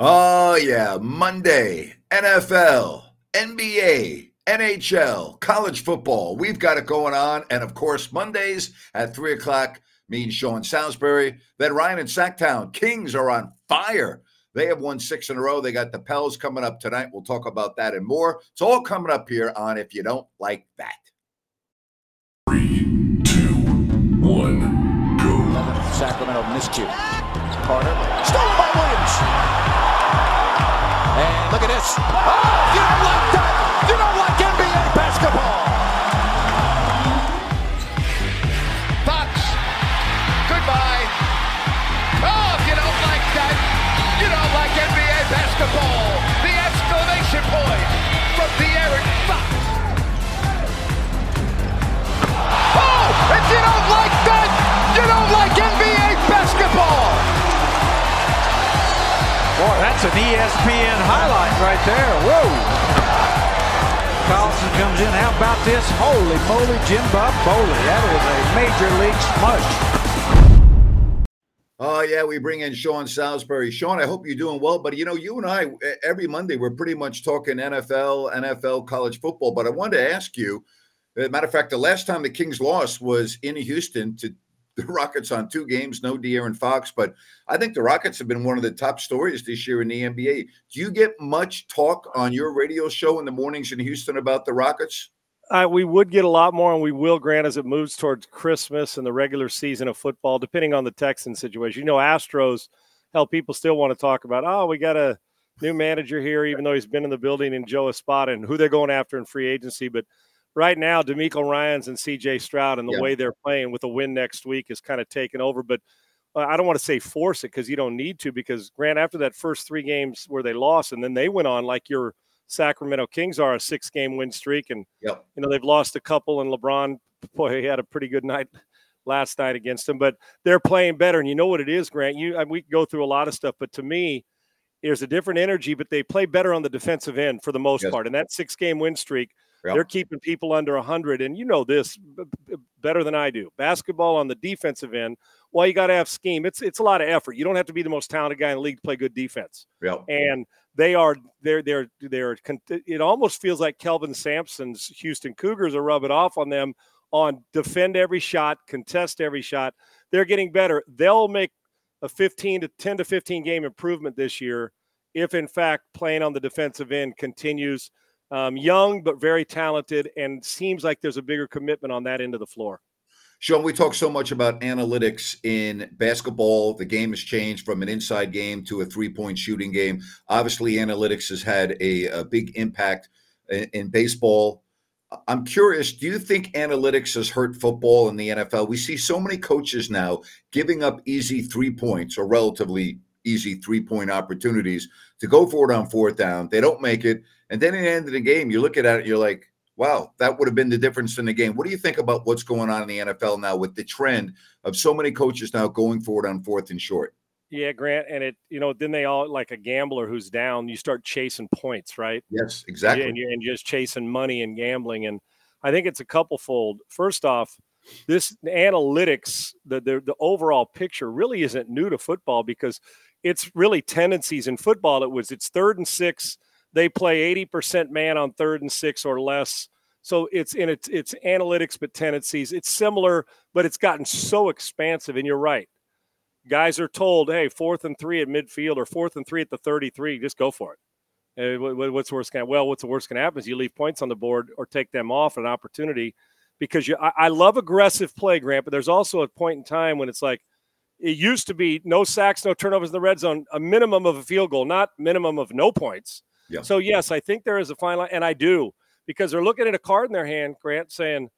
Oh, yeah. Monday, NFL, NBA, NHL, college football. We've got it going on. And of course, Mondays at 3 o'clock means Sean Salisbury. Then Ryan and Sacktown. Kings are on fire. They have won six in a row. They got the Pels coming up tonight. We'll talk about that and more. It's all coming up here on If You Don't Like That. Three, two, one, go. Sacramento miscue. Carter. Stolen by Williams. Look at this. Oh, you don't like that. You don't like NBA basketball. Fox. Goodbye. Oh, if you don't like that, you don't like NBA basketball. The exclamation point from De'Aaron Fox. Oh, if you don't Boy, that's an ESPN highlight right there. Whoa. Carlson comes in. How about this? Holy moly, Jim Bob Foley. That is a major league smush. Oh, yeah, we bring in Sean Salisbury. Sean, I hope you're doing well. But, you know, you and I, every Monday, we're pretty much talking NFL, NFL, college football. But I wanted to ask you, a matter of fact, the last time the Kings lost was in Houston to the Rockets on two games, no De'Aaron Fox, but I think the Rockets have been one of the top stories this year in the NBA. Do you get much talk on your radio show in the mornings in Houston about the Rockets? Uh, we would get a lot more, and we will, Grant, as it moves towards Christmas and the regular season of football, depending on the Texan situation. You know, Astros, hell, people still want to talk about, oh, we got a new manager here, even though he's been in the building in Joe Espada and who they're going after in free agency. But right now, DeMeco Ryans and CJ Stroud and the yeah. way they're playing with a win next week is kind of taken over. But uh, I don't want to say force it because you don't need to. Because Grant, after that first three games where they lost, and then they went on like your Sacramento Kings are a six game win streak, and yep. you know they've lost a couple, and LeBron, boy, he had a pretty good night last night against them. But they're playing better, and you know what it is, Grant. You I mean, we go through a lot of stuff, but to me. There's a different energy, but they play better on the defensive end for the most yes. part. And that six game win streak, Yep. They're keeping people under 100. And you know this better than I do. Basketball on the defensive end, well, you got to have scheme. It's it's a lot of effort. You don't have to be the most talented guy in the league to play good defense. Yep. And they are they're they're they're it almost feels like Kelvin Sampson's Houston Cougars are rubbing off on them on defend every shot, contest every shot. They're getting better. They'll make a 15 to 10 to 15 game improvement this year if in fact playing on the defensive end continues – um, young but very talented, and seems like there's a bigger commitment on that end of the floor. Sean, we talk so much about analytics in basketball. The game has changed from an inside game to a three point shooting game. Obviously, analytics has had a, a big impact in, in, baseball. I'm curious, do you think analytics has hurt football in the NFL? We see so many coaches now giving up easy three points or relatively easy three point opportunities to go for it on fourth down. They don't make it. And then at the end of the game, you look at it, you're like, wow, that would have been the difference in the game. What do you think about what's going on in the NFL now with the trend of so many coaches now going for it on fourth and short? Yeah, Grant, and it you know then they all like a gambler who's down. You start chasing points, right? Yes, exactly. And and just chasing money and gambling, and I think it's a couple fold. First off, this analytics, the, the the overall picture really isn't new to football because it's really tendencies in football. It was it's third and six they play 80% man on third and six or less. So it's in its its analytics, but tendencies. It's similar, but it's gotten so expansive. And you're right. Guys are told, hey, fourth and three at midfield or fourth and three at the 33, just go for it. Uh, what's worst going? Well, what's the worst to happen is you leave points on the board or take them off an opportunity because you. I, I love aggressive play, Grant, but there's also a point in time when it's like it used to be no sacks, no turnovers in the red zone, a minimum of a field goal, not minimum of no points. Yeah. So yes, I think there is a fine line, and I do because they're looking at a card in their hand, Grant, saying,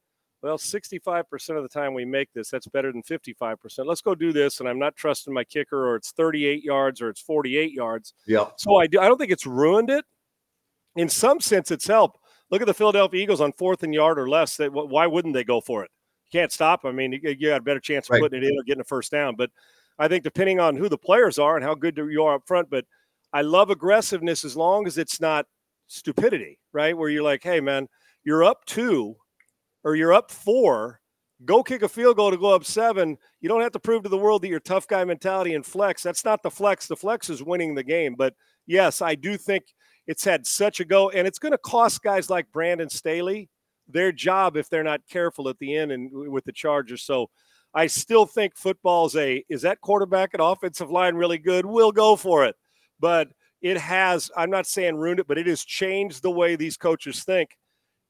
"Well, 65% of the time we make this, that's better than 55%. Let's go do this." And I'm not trusting my kicker, or it's 38 yards, or it's 48 yards. Yeah. So I do. I don't think it's ruined it. In some sense, it's helped. Look at the Philadelphia Eagles on fourth and yard or less. That why wouldn't they go for it? Can't stop. I mean, you, got a better chance of right. putting it in or getting a first down. But I think depending on who the players are and how good you are up front, but I love aggressiveness as long as it's not stupidity, right? Where you're like, hey, man, you're up two or you're up four. Go kick a field goal to go up seven. You don't have to prove to the world that you're tough guy mentality and flex. That's not the flex. The flex is winning the game. But yes, I do think it's had such a go, and it's going to cost guys like Brandon Staley their job if they're not careful at the end and with the Chargers. So I still think football's a is that quarterback and offensive line really good? We'll go for it. But it has, I'm not saying ruined it, but it has changed the way these coaches think.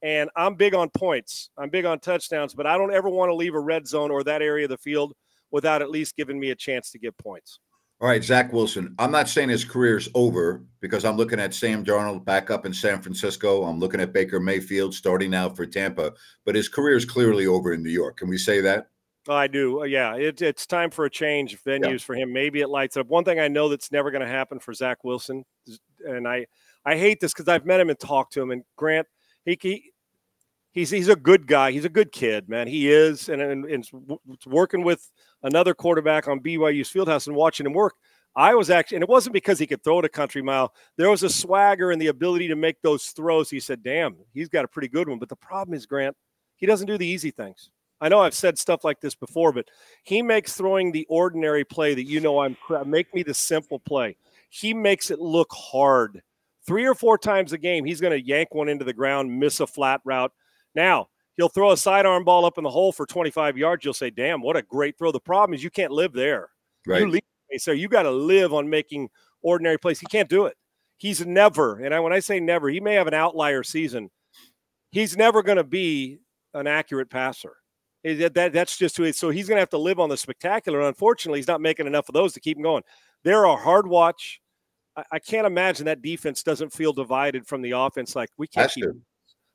And I'm big on points. I'm big on touchdowns, but I don't ever want to leave a red zone or that area of the field without at least giving me a chance to get points. All right, Zach Wilson. I'm not saying his career's over because I'm looking at Sam Darnold back up in San Francisco. I'm looking at Baker Mayfield starting now for Tampa, but his career is clearly over in New York. Can we say that? I do. Uh, yeah, it, it's time for a change of venues yeah. for him. Maybe it lights up. One thing I know that's never going to happen for Zach Wilson, and I I hate this because I've met him and talked to him. And Grant, he, he he's he's a good guy. He's a good kid, man. He is, and, and, and working with another quarterback on BYU's fieldhouse and watching him work. I was actually, and it wasn't because he could throw it a country mile. There was a swagger and the ability to make those throws. He said, "Damn, he's got a pretty good one." But the problem is, Grant, he doesn't do the easy things. I know I've said stuff like this before, but he makes throwing the ordinary play that you know I'm make me the simple play. He makes it look hard. Three or four times a game, he's going to yank one into the ground, miss a flat route. Now, he'll throw a sidearm ball up in the hole for 25 yards. You'll say, damn, what a great throw. The problem is you can't live there. Right. You leave, so you got to live on making ordinary plays. He can't do it. He's never, and I, when I say never, he may have an outlier season. He's never going to be an accurate passer. That, that, that's just who he is. So he's going to have to live on the spectacular. Unfortunately, he's not making enough of those to keep him going. They're a hard watch. I, I can't imagine that defense doesn't feel divided from the offense. Like we can't keep.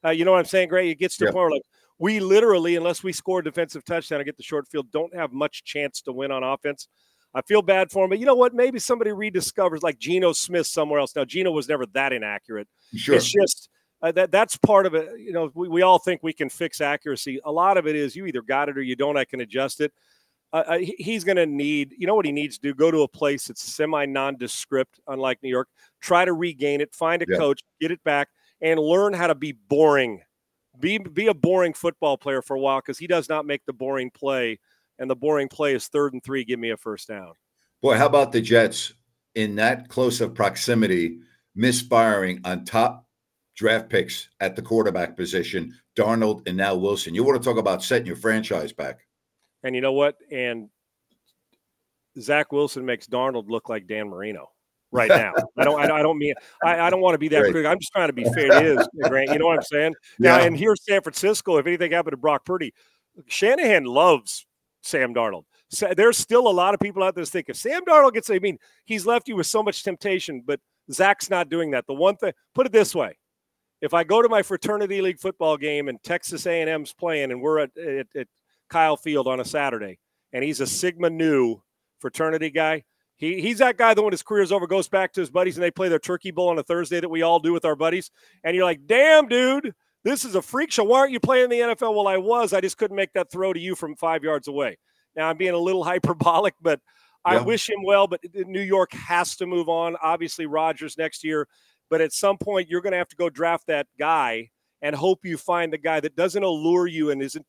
Uh, you know what I'm saying, Gray? It gets to yeah. the point where like we literally, unless we score a defensive touchdown and get the short field, don't have much chance to win on offense. I feel bad for him, but you know what? Maybe somebody rediscovers like Geno Smith somewhere else. Now, Geno was never that inaccurate. Sure. It's just uh, that that's part of it. You know, we, we all think we can fix accuracy. A lot of it is you either got it or you don't. I can adjust it. Uh, uh he's going to need, you know what he needs to do? Go to a place that's semi nondescript, unlike New York. Try to regain it, find a yeah. coach, get it back, and learn how to be boring. Be be a boring football player for a while because he does not make the boring play, and the boring play is third and three. Give me a first down. Boy, how about the Jets in that close of proximity, misfiring on top draft picks at the quarterback position, Darnold and now Wilson. You want to talk about setting your franchise back. And you know what? And Zach Wilson makes Darnold look like Dan Marino right now. I don't. I don't mean. I, I don't want to be that right. critical. I'm just trying to be fair. It is Grant. You know what I'm saying? Yeah. Now, and here's San Francisco. If anything happened to Brock Purdy, Shanahan loves Sam Darnold. So there's still a lot of people out there that think if Sam Darnold gets, I mean, he's left you with so much temptation, but Zach's not doing that. The one thing, put it this way: if I go to my fraternity league football game and Texas A&M's playing and we're at, at, at Kyle Field on a Saturday and he's a Sigma Nu fraternity guy, he, he's that guy that when his career's over goes back to his buddies and they play their turkey bowl on a Thursday that we all do with our buddies. And you're like, damn, dude, this is a freak show. Why aren't you playing the NFL? Well, I was. I just couldn't make that throw to you from five yards away. Now I'm being a little hyperbolic, but I wish him well. But New York has to move on. Obviously, Rodgers next year but at some point, you're going to have to go draft that guy and hope you find the guy that doesn't allure you and isn't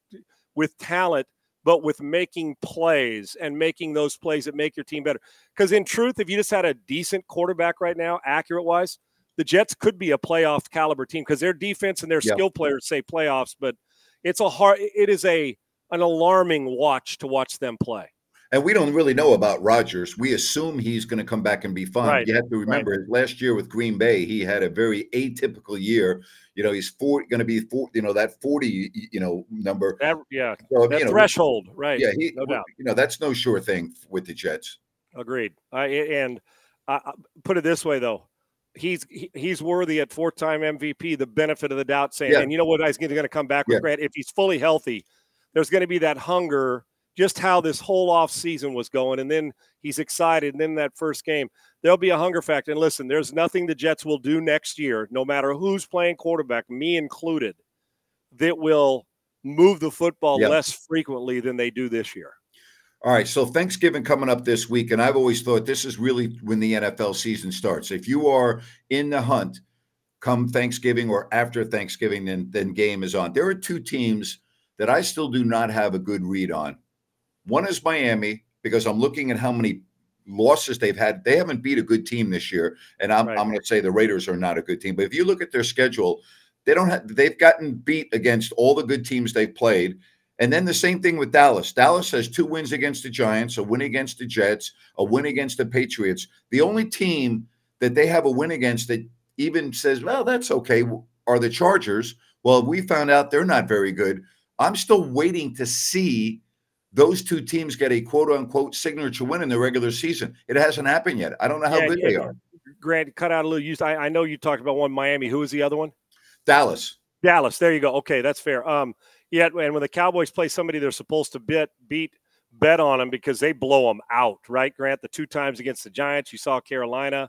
with talent, but with making plays and making those plays that make your team better. Because in truth, if you just had a decent quarterback right now, accurate wise, the Jets could be a playoff caliber team because their defense and their Yep. skill players say playoffs, but it's a hard. It is a an alarming watch to watch them play. And we don't really know about Rodgers. We assume he's going to come back and be fine. Right, You have to remember his last year with Green Bay, he had a very atypical year. You know, he's four, going to be four, you know, that 40, you know, number. That, yeah, So, that you know, threshold, right? Yeah, he, no doubt. you know, that's no sure thing with the Jets. Agreed. I and I, put it this way though, he's he, he's worthy at four-time MVP. The benefit of the doubt, saying, Yeah. and you know what? He's going to come back with Yeah. Grant if he's fully healthy. There's going to be that hunger, just how this whole off season was going, and then he's excited. And then that first game, there'll be a hunger factor. And listen, there's nothing the Jets will do next year, no matter who's playing quarterback, me included, that will move the football Yeah. less frequently than they do this year. All right, so Thanksgiving coming up this week, and I've always thought this is really when the NFL season starts. If you are in the hunt come Thanksgiving or after Thanksgiving, then then game is on. There are two teams that I still do not have a good read on. One is Miami because I'm looking at how many losses they've had. They haven't beat a good team this year, and I'm Right. I'm going to say the Raiders are not a good team. But if you look at their schedule, they don't have. They've gotten beat against all the good teams they've played. And then the same thing with Dallas. Dallas has two wins against the Giants, a win against the Jets, a win against the Patriots. The only team that they have a win against that even says, well, that's okay, are the Chargers. Well, we found out they're not very good. I'm still waiting to see those two teams get a quote unquote signature win in the regular season. It hasn't happened yet. I don't know how Yeah, good yeah, they are. Grant, cut out a little use. I, I know you talked about one Miami. Who was the other one? Dallas. Dallas. There you go. Okay, that's fair. Um, yeah, and when the Cowboys play somebody they're supposed to bet beat, bet on them because they blow them out, right? Grant, the two times against the Giants, you saw Carolina,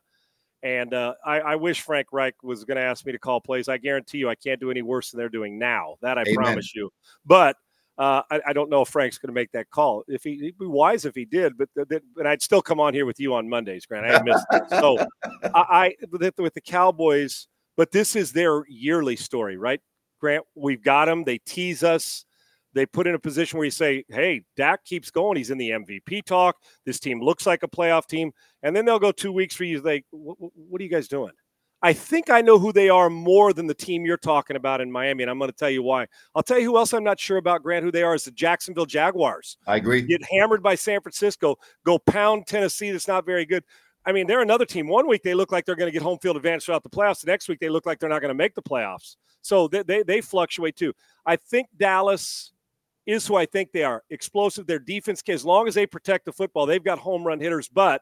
and uh, I, I wish Frank Reich was going to ask me to call plays. I guarantee you, I can't do any worse than they're doing now. That I Amen. promise you. But uh, I, I don't know if Frank's going to make that call. If he, he'd be wise if he did, but th- and I'd still come on here with you on Mondays, Grant. I missed it. So I, I with the- with the Cowboys, but this is their yearly story, right? Grant, we've got them. They tease us. They put in a position where you say, "Hey, Dak keeps going. He's in the MVP talk. This team looks like a playoff team." And then they'll go two weeks for you. Like, what, what are you guys doing? I think I know who they are more than the team you're talking about in Miami, and I'm going to tell you why. I'll tell you who else I'm not sure about, Grant. Who they are is the Jacksonville Jaguars I agree. get hammered by San Francisco, go pound Tennessee that's not very good. I mean, they're another team. One week they look like they're going to get home field advantage throughout the playoffs. The next week they look like they're not going to make the playoffs. So they, they, they fluctuate too. I think Dallas is who I think they are. Explosive. Their defense, as long as they protect the football, they've got home run hitters. But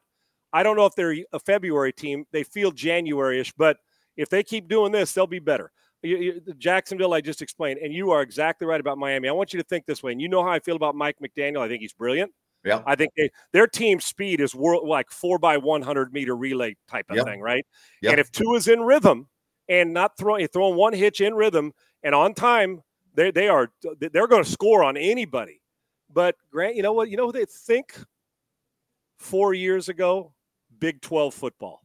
I don't know if they're a February team. They feel January-ish. But if they keep doing this, they'll be better. You, you, Jacksonville, I just explained, and you are exactly right about Miami. I want you to think this way, and you know how I feel about Mike McDaniel. I think he's brilliant. Yeah. I think they, their team speed is world like four by one hundred meter relay type of Yep. thing, right? Yep. And if Tua is in rhythm and not throwing throwing one hitch in rhythm and on time, they they are they're going to score on anybody. But Grant, you know what? You know who they think four years ago, Big Twelve football.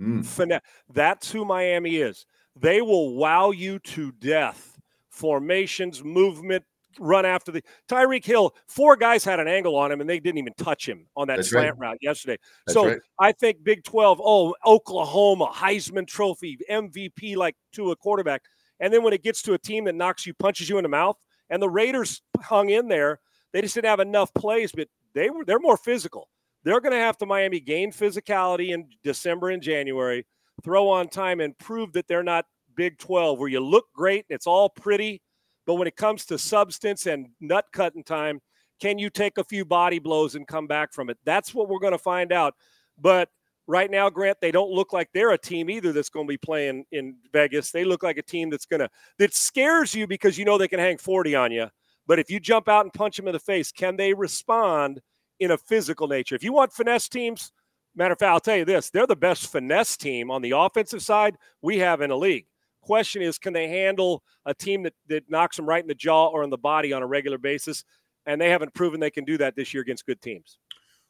Mm. That's who Miami is. They will wow you to death. Formations, movement, run after the Tyreek Hill. Four guys had an angle on him, and they didn't even touch him on that That's right. slant route yesterday. That's so right. I think Big Twelve. Oh, Oklahoma Heisman Trophy MVP like to a quarterback, and then when it gets to a team that knocks you, punches you in the mouth, and the Raiders hung in there. They just didn't have enough plays, but they were they're more physical. They're going to have to Miami gain physicality in December and January, throw on time, and prove that they're not Big 12, where you look great, and it's all pretty, but when it comes to substance and nut cutting time, can you take a few body blows and come back from it? That's what we're going to find out. But right now, Grant, they don't look like they're a team either that's going to be playing in Vegas. They look like a team that's going to that scares you because you know they can hang 40 on you. But if you jump out and punch them in the face, can they respond in a physical nature? If you want finesse teams, matter of fact, I'll tell you this: they're the best finesse team on the offensive side we have in the league. Question is, can they handle a team that, that knocks them right in the jaw or in the body on a regular basis? And they haven't proven they can do that this year against good teams.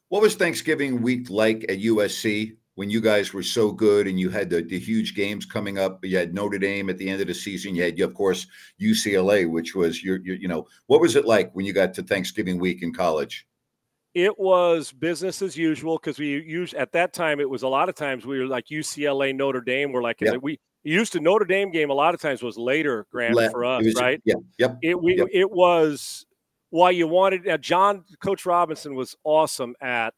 What was Thanksgiving week like at USC when you guys were so good and you had the, the huge games coming up? You had Notre Dame at the end of the season. You had, of course, UCLA, which was your, your you know, what was it like when you got to Thanksgiving week in college? It was business as usual because we used at that time. It was a lot of times we were like UCLA, Notre Dame. We're like Yep. we used to Notre Dame game. A lot of times was later, Grant, for us, was- right? Yeah. Yep. It we Yep. it was why you wanted. Uh, John Coach Robinson was awesome at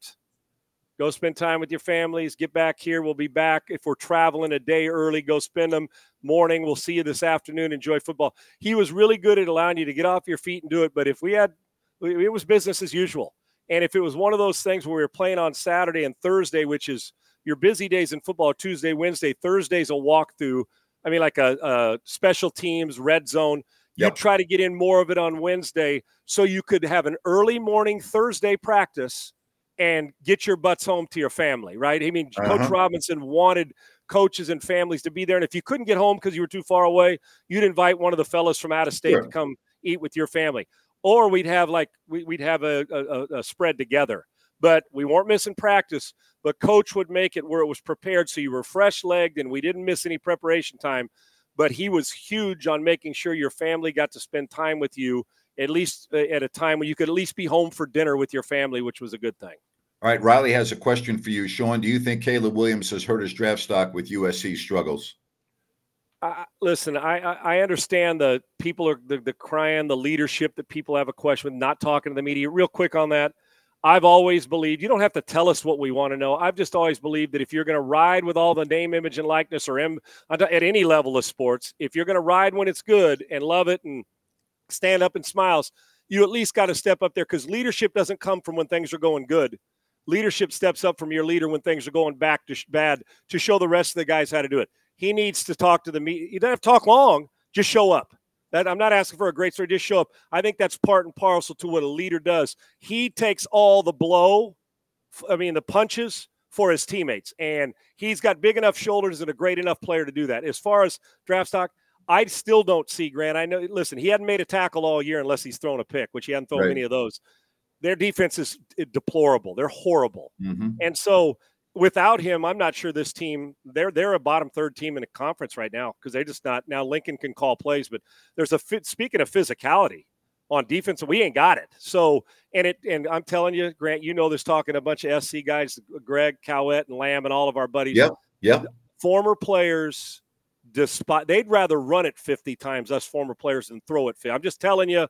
go spend time with your families. Get back here. We'll be back if we're traveling a day early. Go spend them morning. We'll see you this afternoon. Enjoy football. He was really good at allowing you to get off your feet and do it. But if we had, it was business as usual. And if it was one of those things where we were playing on Saturday and Thursday, which is your busy days in football, Tuesday, Wednesday, Thursday's a walkthrough. I mean, like a, a special teams, red zone. You Yep. try to get in more of it on Wednesday so you could have an early morning Thursday practice and get your butts home to your family, right? I mean, Coach Uh-huh. Robinson wanted coaches and families to be there. And if you couldn't get home because you were too far away, you'd invite one of the fellows from out of state Sure. to come eat with your family. Or we'd have like we- we'd have a, a, a spread together. But we weren't missing practice. But coach would make it where it was prepared, so you were fresh legged, and we didn't miss any preparation time. But he was huge on making sure your family got to spend time with you at least uh, at a time when you could at least be home for dinner with your family, which was a good thing. All right. Riley has a question for you. Sean, do you think Caleb Williams has hurt his draft stock with USC struggles? Listen, I, I understand the people are the, the crying, the leadership that people have a question with, not talking to the media. Real quick on that, I've always believed you don't have to tell us what we want to know. I've just always believed that if you're going to ride with all the name, image, and likeness, or M, uh, at any level of sports, if you're going to ride when it's good and love it and stand up and smiles, you at least got to step up there because leadership doesn't come from when things are going good. Leadership steps up from your leader when things are going back to sh- bad to show the rest of the guys how to do it. He needs to talk to the media. You don't have to talk long, just show up. That I'm not asking for a great story, just show up. I think that's part and parcel to what a leader does. He takes all the blow, I mean, the punches for his teammates, and he's got big enough shoulders and a great enough player to do that. As far as draft stock, I still don't see Grant. I know. Listen, he hadn't made a tackle all year unless he's thrown a pick, which he hadn't thrown Right. many of those. Their defense is eh, deplorable. They're horrible. Mm-hmm. And so without him, I'm not sure this team they're they're a bottom third team in the conference right now because they're just not now Lincoln can call plays, but there's a fit speaking of physicality on defense, we ain't got it. So and it and I'm telling you, Grant, you know this talking a bunch of SC guys, Greg, Cowett, and Lamb and all of our buddies. Yep. Yep. Former players despite they'd rather run it 50 times us former players than throw it. 50. I'm just telling you,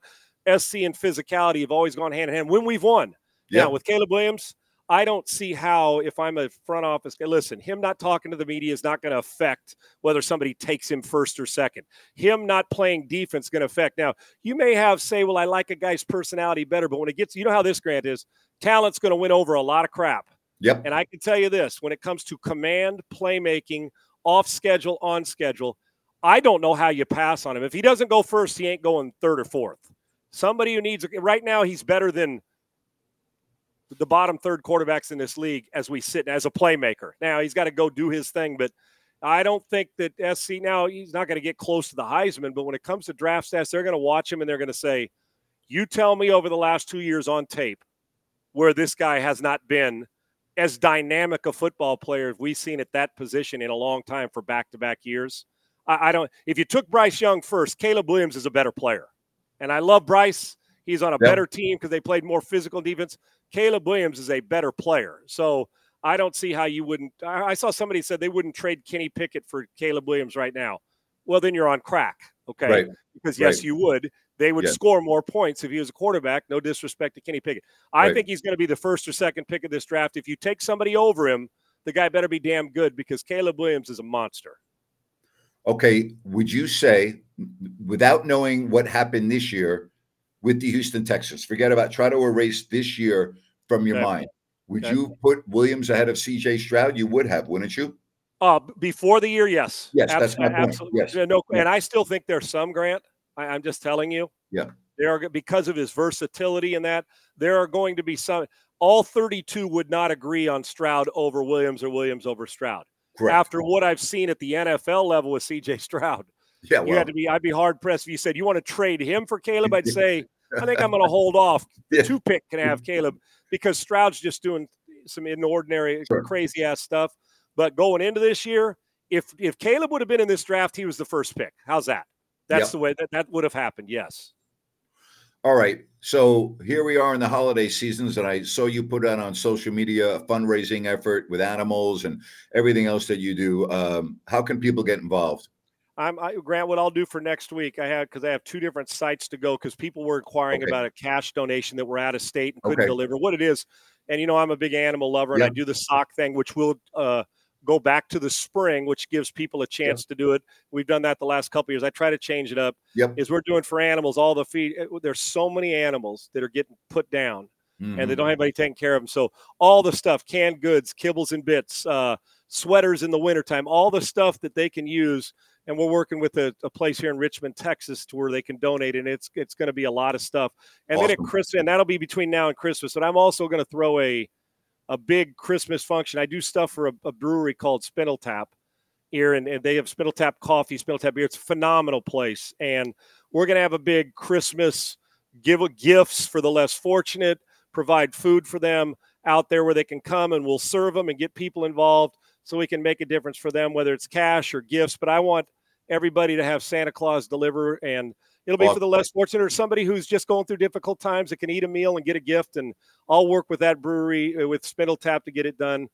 SC and physicality have always gone hand in hand when we've won. Yeah, with Caleb Williams, I don't see how, if I'm a front office guy, listen, him not talking to the media is not going to affect whether somebody takes him first or second. Him not playing defense is going to affect. Now, you may have say, well, I like a guy's personality better, but when it gets, you know how this grant is, talent's going to win over a lot of crap. Yep. And I can tell you this when it comes to command playmaking, off schedule, on schedule, I don't know how you pass on him. If he doesn't go first, he ain't going third or fourth. Somebody who needs, right now, he's better than the bottom third quarterbacks in this league as we sit as a playmaker. Now he's got to go do his thing, but I don't think that SC now he's not going to get close to the Heisman. But when it comes to draft stats, they're going to watch him and they're going to say, "You tell me over the last two years on tape where this guy has not been as dynamic a football player as we've seen at that position in a long time for back-to-back years." I, I don't. If you took Bryce Young first, Caleb Williams is a better player, and I love Bryce. He's on a Yep. better team because they played more physical defense. Caleb Williams is a better player. So I don't see how you wouldn't. I saw somebody said they wouldn't trade Kenny Pickett for Caleb Williams right now. Well, then you're on crack. Okay. Right. Because yes, Right. you would. They would score more points if he was a quarterback. No disrespect to Kenny Pickett. I Right. think he's going to be the first or second pick of this draft. If you take somebody over him, the guy better be damn good because Caleb Williams is a monster. Okay. Would you say, without knowing what happened this year with the Houston Texans, forget about try to erase this year from your Okay. mind. Would Okay. you put Williams ahead of CJ Stroud? You would have, wouldn't you? Uh, before the year, yes. Yes, Abs- that's my point. Absolutely. Yes. No, Yeah. and I still think there's some Grant. I, I'm just telling you. Yeah. There are because of his versatility and that there are going to be some. All 32 would not agree on Stroud over Williams or Williams over Stroud. Correct. After what I've seen at the NFL level with CJ Stroud, yeah. you had to be. I'd be hard pressed if you said you want to trade him for Caleb. I'd say I think I'm going to hold off. Yeah. Two pick can have Caleb because Stroud's just doing some inordinary, Sure. crazy ass stuff. But going into this year, if if Caleb would have been in this draft, he was the first pick. How's that? That's Yep. the way that that would have happened. Yes. All right. So here we are in the holiday seasons, and I saw you put out on social media a fundraising effort with animals and everything else that you do. Um, how can people get involved? I'm I, Grant. What I'll do for next week, I have because I have two different sites to go because people were inquiring Okay. about a cash donation that were out of state and couldn't Okay. deliver. What it is, and you know, I'm a big animal lover, and Yeah. I do the sock thing, which will uh, go back to the spring, which gives people a chance to do it. We've done that the last couple years. I try to change it up. Yep. Is we're doing for animals all the feed. There's so many animals that are getting put down and they don't have anybody taking care of them. So all the stuff, canned goods, kibbles and bits, uh, sweaters in the wintertime, all the stuff that they can use. And we're working with a, a place here in Richmond, Texas, to where they can donate, and it's it's going to be a lot of stuff. And then at Christmas, and that'll be between now and Christmas. And I'm also going to throw a a big Christmas function. I do stuff for a, a brewery called Spindle Tap here, and, and they have Spindle Tap coffee, Spindle Tap beer. It's a phenomenal place, and we're going to have a big Christmas give gifts for the less fortunate, provide food for them out there where they can come, and we'll serve them and get people involved so we can make a difference for them, whether it's cash or gifts. But I want everybody to have Santa Claus deliver, and it'll be for the less fortunate or somebody who's just going through difficult times that can eat a meal and get a gift. And I'll work with that brewery uh, with Spindle Tap to get it done.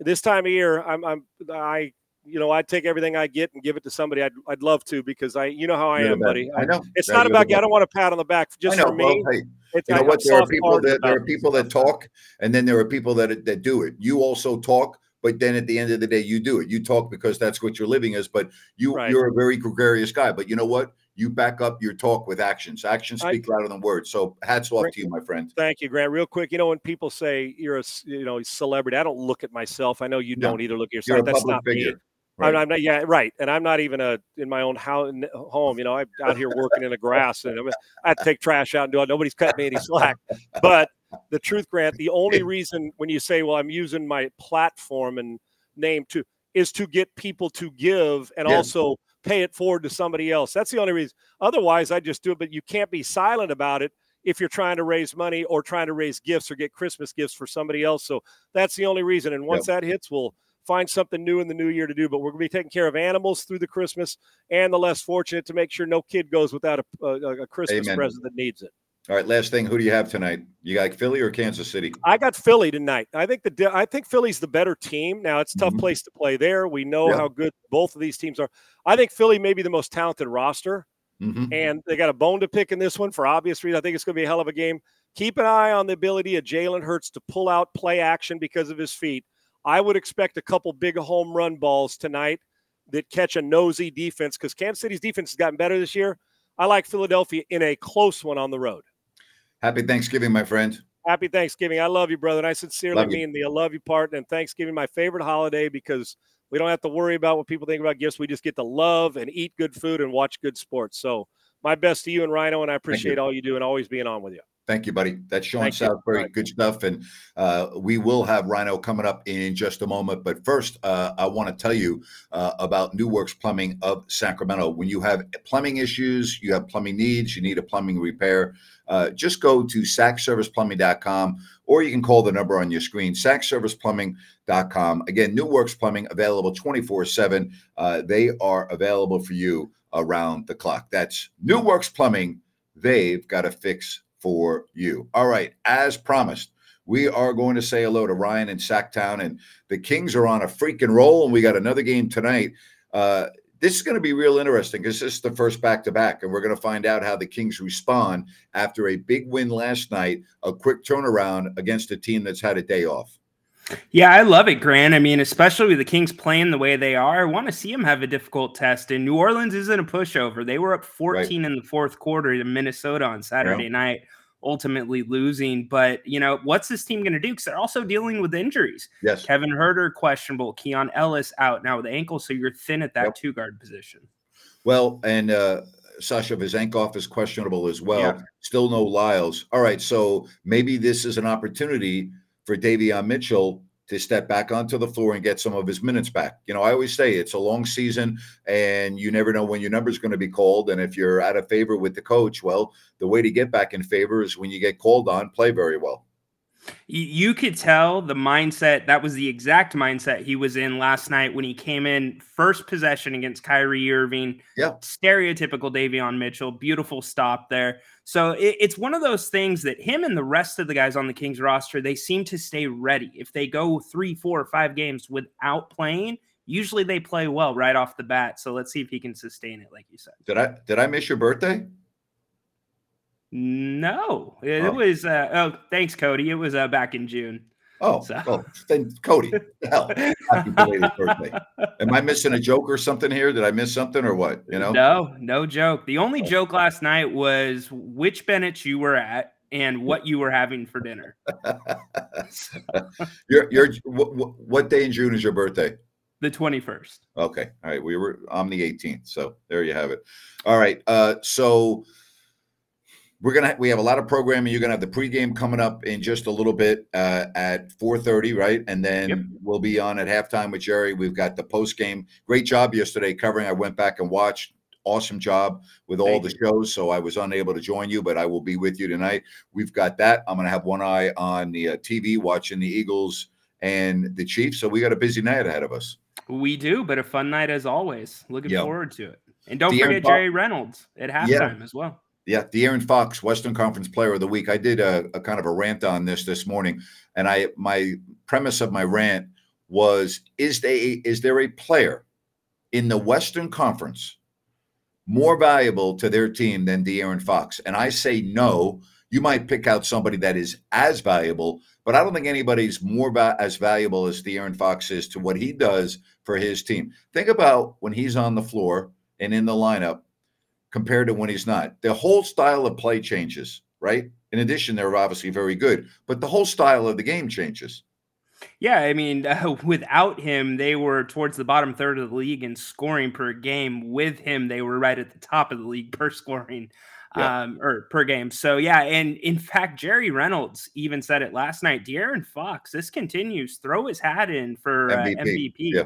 This time of year, I'm, I'm I you know I take everything I get and give it to somebody. I'd, I'd love to because I you know how I You're am, buddy. I know. It's Yeah, not about I don't want a pat on the back just for me. Well, hey, it's, you know I- what? I'm There are people that there are people that talk, and then there are people that that do it. You also talk, but then at the end of the day, you do it. You talk because that's what your living is. But you Right. you're a very gregarious guy. But you know what? You back up your talk with actions. Actions I- speak louder than words. So hats off Great. to you, my friend. Thank you, Grant. Real quick, you know when people say you're a you know celebrity, I don't look at myself. I know you No. don't either. Look at yourself. That's not figure. me. Right. I'm, I'm not. Yeah, right. And I'm not even a in my own house, home. You know, I'm out here working in the grass, and I'm, I have to take trash out and do it. Nobody's cutting me any slack. But the truth, Grant, the only reason when you say, "Well, I'm using my platform and name to," is to get people to give and Yeah. also pay it forward to somebody else. That's the only reason. Otherwise, I just do it. But you can't be silent about it if you're trying to raise money or trying to raise gifts or get Christmas gifts for somebody else. So that's the only reason. And once that hits, we'll find something new in the new year to do. But we're going to be taking care of animals through the Christmas and the less fortunate to make sure no kid goes without a, a, a Christmas Amen. present that needs it. All right. Last thing. Who do you have tonight? You got Philly or Kansas City? I got Philly tonight. I think the I think Philly's the better team. Now it's a tough Mhm. place to play there. We know Yeah. how good both of these teams are. I think Philly may be the most talented roster. Mhm. and they got a bone to pick in this one for obvious reasons. I think it's going to be a hell of a game. Keep an eye on the ability of Jalen Hurts to pull out play action because of his feet. I would expect a couple big home run balls tonight that catch a nosy defense because Kansas City's defense has gotten better this year. I like Philadelphia in a close one on the road. Happy Thanksgiving, my friend. Happy Thanksgiving. I love you, brother. And I sincerely mean the I love you part. And Thanksgiving, my favorite holiday because we don't have to worry about what people think about gifts. We just get to love and eat good food and watch good sports. So my best to you and Rhino, and I appreciate all you do and always being on with you. Thank you, buddy. That's Sean Thank. Salisbury. Good stuff. And uh, we will have Rhino coming up in just a moment. But first, uh, I want to tell you uh, about New Works Plumbing of Sacramento. When you have plumbing issues, you have plumbing needs, you need a plumbing repair, uh, just go to sackserviceplumbing.com or you can call the number on your screen, sackserviceplumbing.com. Again, New Works Plumbing available 24 7. Uh, they are available for you around the clock. That's New Works Plumbing. They've got a fix for you. All right, as promised, we are going to say hello to Ryan in Sacktown, and the Kings are on a freaking roll, and we got another game tonight. Uh, this is going to be real interesting because this is the first back to back, and we're going to find out how the Kings respond after a big win last night, a quick turnaround against a team that's had a day off. Yeah, I love it, Grant. I mean, especially with the Kings playing the way they are, I want to see them have a difficult test. And New Orleans isn't a pushover. They were up 14 in the fourth quarter to Minnesota on Saturday Yeah. night, ultimately losing. But, you know, what's this team going to do? Because they're also dealing with injuries. Yes. Kevin Huerter, questionable. Keon Ellis out now with ankle. So you're thin at that Yep. two guard position. Well, and uh, Sasha Vezenkov is questionable as well. Yeah. Still no Lyles. All right, so maybe this is an opportunity for Davion Mitchell to step back onto the floor and get some of his minutes back. You know, I always say it's a long season and you never know when your number is going to be called. And if you're out of favor with the coach, well, the way to get back in favor is when you get called on, play very well. You could tell the mindset that was the exact mindset he was in last night when he came in first possession against Kyrie Irving. Yeah. Stereotypical Davion Mitchell. Beautiful stop there. So it, it's one of those things that him and the rest of the guys on the Kings roster, they seem to stay ready. If they go three, four, five games without playing, usually they play well right off the bat. So let's see if he can sustain it, like you said. Did I did I miss your birthday? No, it, oh. was. Uh, oh, thanks, Cody. It was uh, back in June. Oh, so. well, then Cody, hell, happy belated birthday. Am I missing a joke or something here? Did I miss something or what? You know? No, no joke. The only oh. joke last night was which Bennett you were at and what you were having for dinner. you're, you're, what, what day in June is your birthday? The 21st. Okay. All right. We were on the 18th. So there you have it. All right. Uh, so we're gonna we have a lot of programming. You're gonna have the pregame coming up in just a little bit uh, at 4:30, right? And then yep. we'll be on at halftime with Jerry. We've got the postgame. Great job yesterday covering. I went back and watched. Awesome job with all Thank the you. shows. So I was unable to join you, but I will be with you tonight. We've got that. I'm gonna have one eye on the uh, TV watching the Eagles and the Chiefs. So we got a busy night ahead of us. We do, but a fun night as always. Looking yep. forward to it. And don't forget Jerry Reynolds at halftime yeah. as well. Yeah, De'Aaron Fox, Western Conference Player of the Week. I did a, a, kind of a rant on this this morning, and I my premise of my rant was: is they is there a player in the Western Conference more valuable to their team than De'Aaron Fox? And I say no. You might pick out somebody that is as valuable, but I don't think anybody's more va- as valuable as De'Aaron Fox is to what he does for his team. Think about when he's on the floor and in the lineup compared to when he's not. The whole style of play changes, right? In addition, they're obviously very good, but the whole style of the game changes. Yeah, I mean, uh, without him, they were towards the bottom third of the league in scoring per game. With him, they were right at the top of the league per scoring yeah. um, or per game. So yeah, and in fact, Jerry Reynolds even said it last night. De'Aaron Fox, this continues. Throw his hat in for MVP. Uh, MVP. Yeah.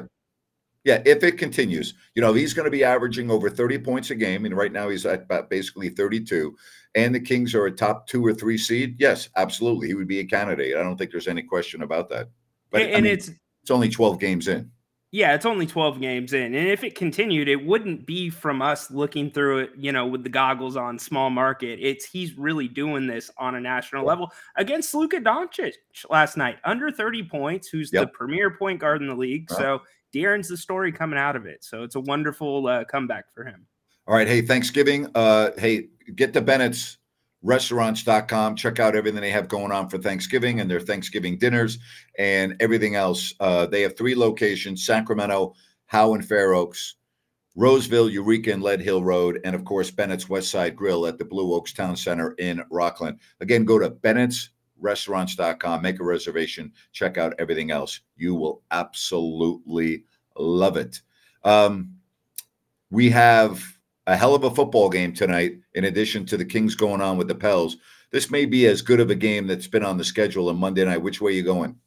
Yeah, if it continues, you know, he's going to be averaging over 30 points a game. And right now he's at about basically 32. And the Kings are a top two or three seed. Yes, absolutely. He would be a candidate. I don't think there's any question about that. But and, I mean, it's it's only 12 games in. Yeah, it's only 12 games in. And if it continued, it wouldn't be from us looking through it, you know, with the goggles on small market. It's he's really doing this on a national yeah. level against Luka Doncic last night, under 30 points, who's yep. the premier point guard in the league. Right. So De'Aaron's the story coming out of it. So it's a wonderful uh, comeback for him. All right. Hey, Thanksgiving. Uh, hey, get to Bennett's restaurants.com. Check out everything they have going on for Thanksgiving and their Thanksgiving dinners and everything else. Uh, they have three locations Sacramento, Howe, and Fair Oaks, Roseville, Eureka, and Lead Hill Road, and of course, Bennett's West Side Grill at the Blue Oaks Town Center in Rocklin. Again, go to Bennett's restaurants.com, make a reservation, check out everything else. You will absolutely love it. Um, we have a hell of a football game tonight, in addition to the Kings going on with the Pels. This may be as good of a game that's been on the schedule on Monday night. Which way are you going?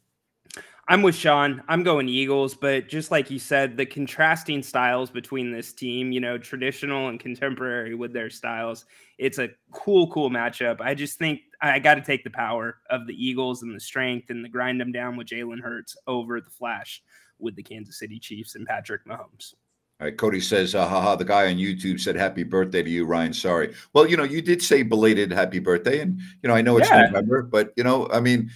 I'm with Sean. I'm going Eagles, but just like you said, the contrasting styles between this team, you know, traditional and contemporary with their styles, it's a cool, cool matchup. I just think I got to take the power of the Eagles and the strength and the grind them down with Jalen Hurts over the flash with the Kansas City Chiefs and Patrick Mahomes. All right, Cody says, uh, haha, the guy on YouTube said happy birthday to you, Ryan. Sorry. Well, you know, you did say belated happy birthday. And, you know, I know it's yeah. November, but, you know, I mean,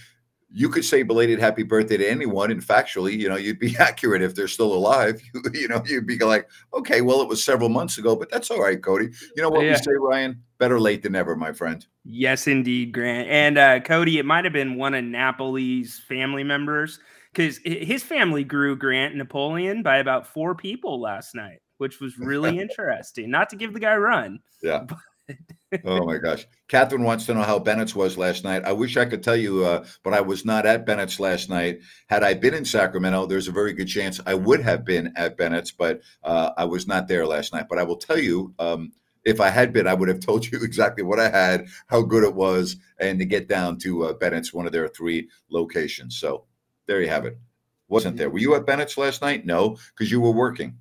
you could say belated happy birthday to anyone and factually you know you'd be accurate if they're still alive. You know you'd be like okay well it was several months ago but that's all right cody. You know what yeah. we say ryan? Better late than never my friend. Yes indeed grant. And uh, cody it might have been one of napoli's family members because his family grew grant napoleon by about four people last night which was really interesting. Not to give the guy run yeah oh my gosh. Catherine wants to know how Bennett's was last night. I wish I could tell you, uh, but I was not at Bennett's last night. Had I been in Sacramento, there's a very good chance I would have been at Bennett's, but uh, I was not there last night. But I will tell you, um, if I had been, I would have told you exactly what I had, how good it was, and to get down to uh, Bennett's, one of their three locations. So there you have it. Wasn't there? Were you at Bennett's last night? No, because you were working.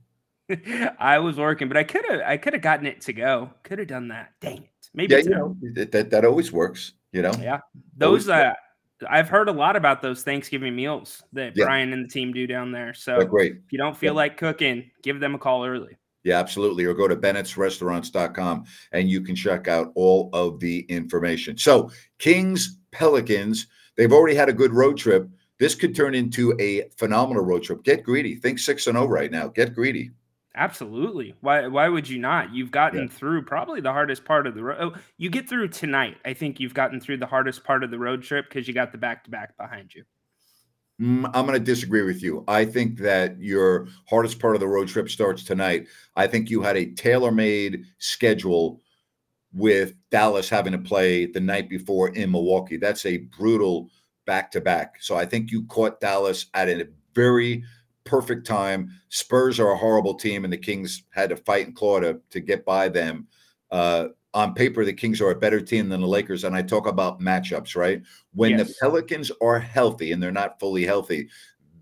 I was working, but I could have I could have gotten it to go. Could have done that. Dang it. Maybe yeah, you know, that, that always works, you know. Yeah. Those uh I've heard a lot about those Thanksgiving meals that Yeah. Brian and the team do down there. So They're great. if you don't feel Yeah. like cooking, give them a call early. Yeah, absolutely. Or go to bennett'srestaurants.com and you can check out all of the information. So, Kings, Pelicans, they've already had a good road trip. This could turn into a phenomenal road trip. Get greedy. Think 6 and 0 right now. Get greedy. Absolutely. Why why would you not? You've gotten Yeah. through probably the hardest part of the road. Oh, you get through tonight. I think you've gotten through the hardest part of the road trip because you got the back to back behind you. Mm, I'm going to disagree with you. I think that your hardest part of the road trip starts tonight. I think you had a tailor made schedule with Dallas having to play the night before in Milwaukee. That's a brutal back to back. So I think you caught Dallas at a very perfect time. Spurs are a horrible team, and the Kings had to fight and claw to, to get by them. Uh, on paper, the Kings are a better team than the Lakers. And I talk about matchups, right? When the Pelicans are healthy and they're not fully healthy,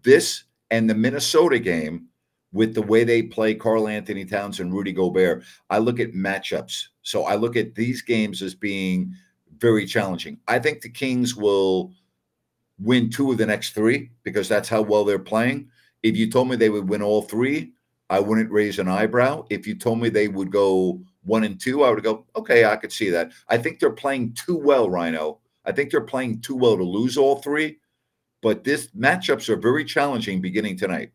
this and the Minnesota game with the way they play Karl-Anthony Towns and Rudy Gobert, I look at matchups. So I look at these games as being very challenging. I think the Kings will win two of the next three because that's how well they're playing. If you told me they would win all three, I wouldn't raise an eyebrow. If you told me they would go one and two, I would go, okay, I could see that. I think they're playing too well, Rhino. I think they're playing too well to lose all three. But this matchups are very challenging beginning tonight.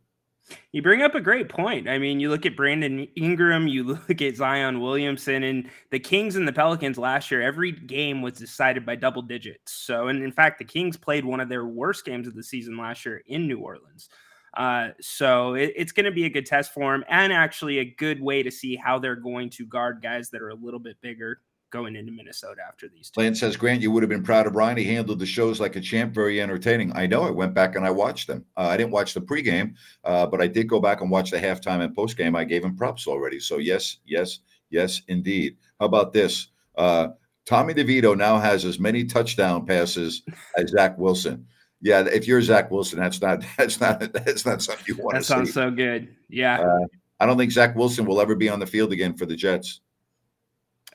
You bring up a great point. I mean, you look at Brandon Ingram, you look at Zion Williamson, and the Kings and the Pelicans last year, every game was decided by double digits. So, and in fact, the Kings played one of their worst games of the season last year in New Orleans. Uh, so it, it's going to be a good test for him and actually a good way to see how they're going to guard guys that are a little bit bigger going into Minnesota after these two. Lance says, Grant, you would have been proud of Ryan. He handled the shows like a champ, very entertaining. I know. I went back and I watched them. Uh, I didn't watch the pregame, uh, but I did go back and watch the halftime and postgame. I gave him props already. So, yes, yes, yes, indeed. How about this? Uh, Tommy DeVito now has as many touchdown passes as Zach Wilson. Yeah, if you're Zach Wilson, that's not that's not that's not something you want That to sounds so good. Yeah. Uh, I don't think Zach Wilson will ever be on the field again for the Jets.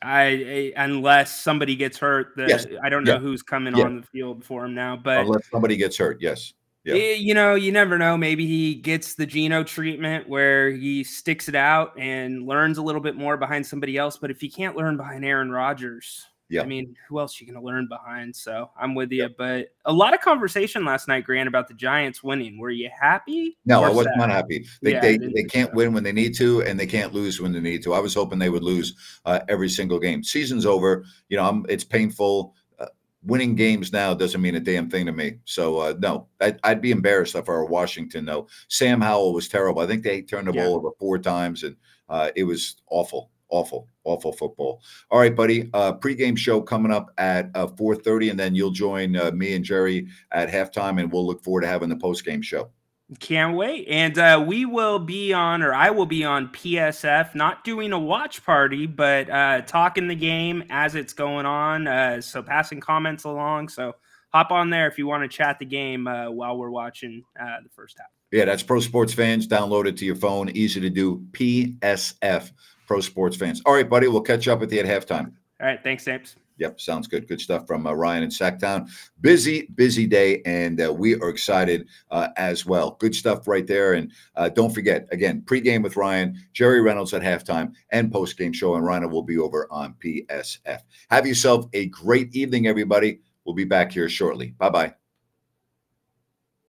I, I unless somebody gets hurt, the, Yes. I don't know Yeah. who's coming Yeah. on the field for him now. But Unless somebody gets hurt, yes. Yeah. eh, you know, you never know. Maybe he gets the Geno treatment where he sticks it out and learns a little bit more behind somebody else. But if he can't learn behind Aaron Rodgers, Yeah. I mean, who else you going to learn behind? So I'm with you. But a lot of conversation last night, Grant, about the Giants winning. Were you happy? No, I was sad? not happy. They Yeah, they, they can't so. win when they need to, and they can't lose when they need to. I was hoping they would lose uh, every single game. Season's over. You know, I'm, it's painful. Uh, winning games now doesn't mean a damn thing to me. So uh, no, I'd, I'd be embarrassed if I were Washington. Though Sam Howell was terrible. I think they turned the Yeah. ball over four times, and uh, it was awful, awful, awful football. All right, buddy. Uh, pregame show coming up at uh, 4:30, and then you'll join uh, me and Jerry at halftime, and we'll look forward to having the postgame show. Can't wait. And uh, we will be on, or I will be on PSF, not doing a watch party, but uh, talking the game as it's going on. Uh, so passing comments along. So hop on there if you want to chat the game uh, while we're watching uh, the first half. Yeah, that's Pro Sports Fans. Download it to your phone. Easy to do. PSF, Pro Sports Fans. All right, buddy. We'll catch up with you at halftime. All right. Thanks, James. Yep, sounds good. Good stuff from uh, Ryan and Sacktown. Busy, busy day, and uh, we are excited uh, as well. Good stuff right there. And uh, don't forget, again, pregame with Ryan, Jerry Reynolds at halftime, and postgame show, and Ryan will be over on PSF. Have yourself a great evening, everybody. We'll be back here shortly. Bye bye.